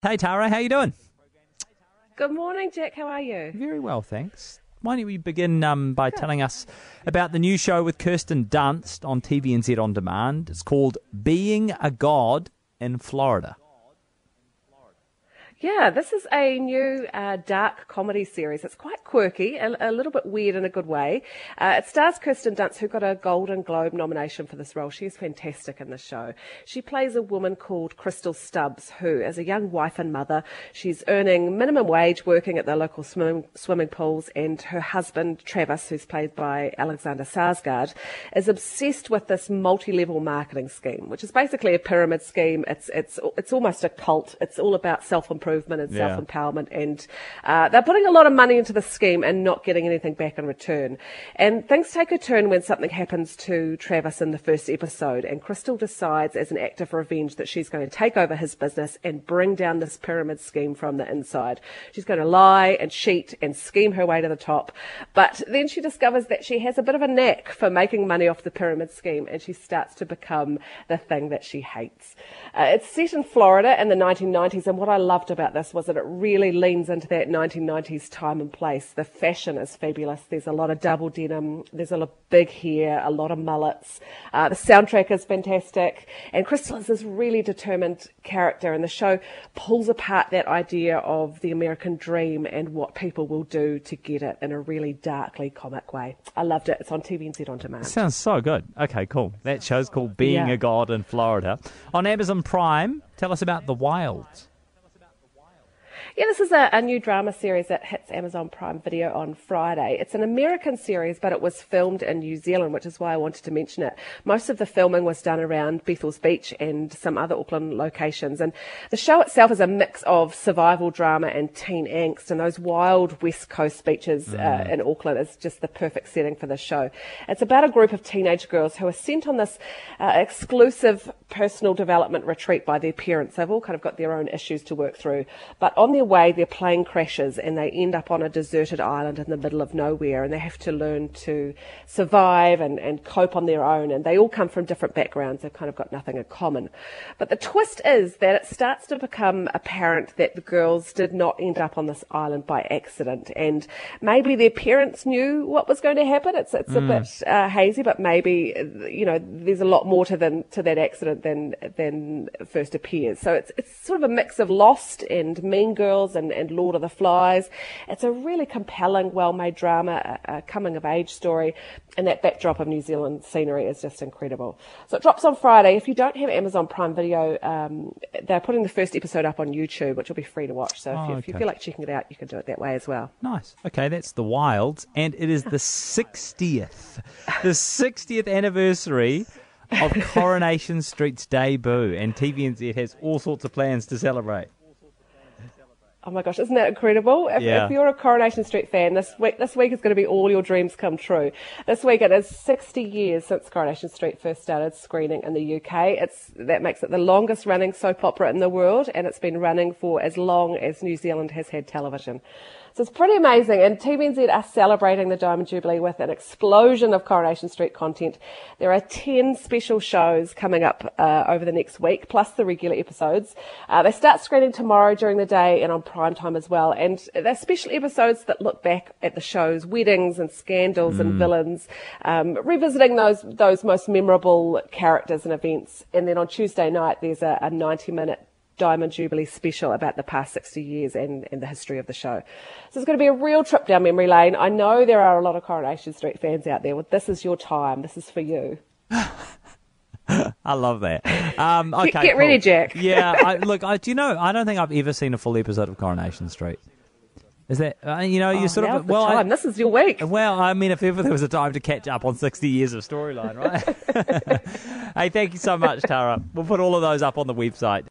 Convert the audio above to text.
Hey Tara, how you doing? Good morning, Jack. How are you? Very well, thanks. Why don't we begin um, by telling us about the new show with Kirsten Dunst on TVNZ On Demand? It's called Being a God in Florida. Yeah, this is a new uh, dark comedy series. It's quite quirky, a, a, little bit weird in a good way. Uh, it stars Kirsten Dunst, who got a Golden Globe nomination for this role. She is fantastic in the show. She plays a woman called Krystal Stubbs, who, as a young wife and mother, she's earning minimum wage working at the local swimming, swimming pools, and her husband, Travis, who's played by Alexander Skarsgård, is obsessed with this multi-level marketing scheme, which is basically a pyramid scheme. It's it's it's almost a cult. It's all about self-improvement improvement and yeah. self empowerment. And uh, they're putting a lot of money into the scheme and not getting anything back in return. And things take a turn when something happens to Travis in the first episode. And Krystal decides, as an act of revenge, that she's going to take over his business and bring down this pyramid scheme from the inside. She's going to lie and cheat and scheme her way to the top. But then she discovers that she has a bit of a knack for making money off the pyramid scheme and she starts to become the thing that she hates. Uh, it's set in Florida in the 1990s, and what I loved about this was that it really leans into that 1990s time and place. The fashion is fabulous. There's a lot of double denim, there's a lot of big hair, a lot of mullets. Uh, the soundtrack is fantastic, and Krystal is this really determined character, and the show pulls apart that idea of the American dream and what people will do to get it in a really darkly comic way. I loved it. It's on TVNZ on demand. Sounds so good. Okay, cool. That show's called Being yeah. a God in Florida on Amazon Prime. Tell us about The Wilds. Yeah, this is a, a, new drama series that hits Amazon Prime Video on Friday. It's an American series, but it was filmed in New Zealand, which is why I wanted to mention it. Most of the filming was done around Bethells Beach and some other Auckland locations. And the show itself is a mix of survival drama and teen angst. And those wild West Coast beaches uh, mm. uh, in Auckland is just the perfect setting for the show. It's about a group of teenage girls who are sent on this uh, exclusive personal development retreat by their parents. They've all kind of got their own issues to work through. But on their way, their plane crashes and they end up on a deserted island in the middle of nowhere and they have to learn to survive and, and cope on their own. And they all come from different backgrounds. They've kind of got nothing in common. But the twist is that it starts to become apparent that the girls did not end up on this island by accident. And maybe their parents knew what was going to happen. It's, it's mm. a bit uh, hazy, but maybe, you know, there's a lot more to, than, to that accident than, than first appears. So it's, it's sort of a mix of Lost and Mean Girls Girls and, and Lord of the Flies. It's a really compelling, well made drama, a, a coming of age story, and that backdrop of New Zealand scenery is just incredible. So it drops on Friday. If you don't have Amazon Prime Video, um, they're putting the first episode up on YouTube, which will be free to watch. So if, oh, you, if you feel like checking it out, you can do it that way as well. Nice. Okay, that's The Wilds, and it is the 60th, the 60th anniversary of Coronation Street's debut, and TVNZ has all sorts of plans to celebrate. Oh my gosh, isn't that incredible? If, yeah. if, you're a Coronation Street fan, this week this week is going to be all your dreams come true. This week it is 60 years since Coronation Street first started screening in the UK. It's that makes it the longest running soap opera in the world, and it's been running for as long as New Zealand has had television. So it's pretty amazing. And TVNZ are celebrating the Diamond Jubilee with an explosion of Coronation Street content. There are 10 special shows coming up uh, over the next week, plus the regular episodes. Uh, they start screening tomorrow during the day and on prime time as well. And they're special episodes that look back at the show's weddings and scandals mm. and villains, um, revisiting those, those most memorable characters and events. And then on Tuesday night, there's a, a 90 minute Diamond Jubilee special about the past 60 years and, and the history of the show. So it's going to be a real trip down memory lane. I know there are a lot of Coronation Street fans out there. Well, this is your time. This is for you. I love that. Um, okay, get, get cool. ready, Jack. yeah, I, look, I, do you know? I don't think I've ever seen a full episode of Coronation Street. Is that uh, you know you oh, sort of well I, this is your week. Well, I mean, if ever there was a time to catch up on sixty years of storyline, right? hey, thank you so much, Tara. We'll put all of those up on the website.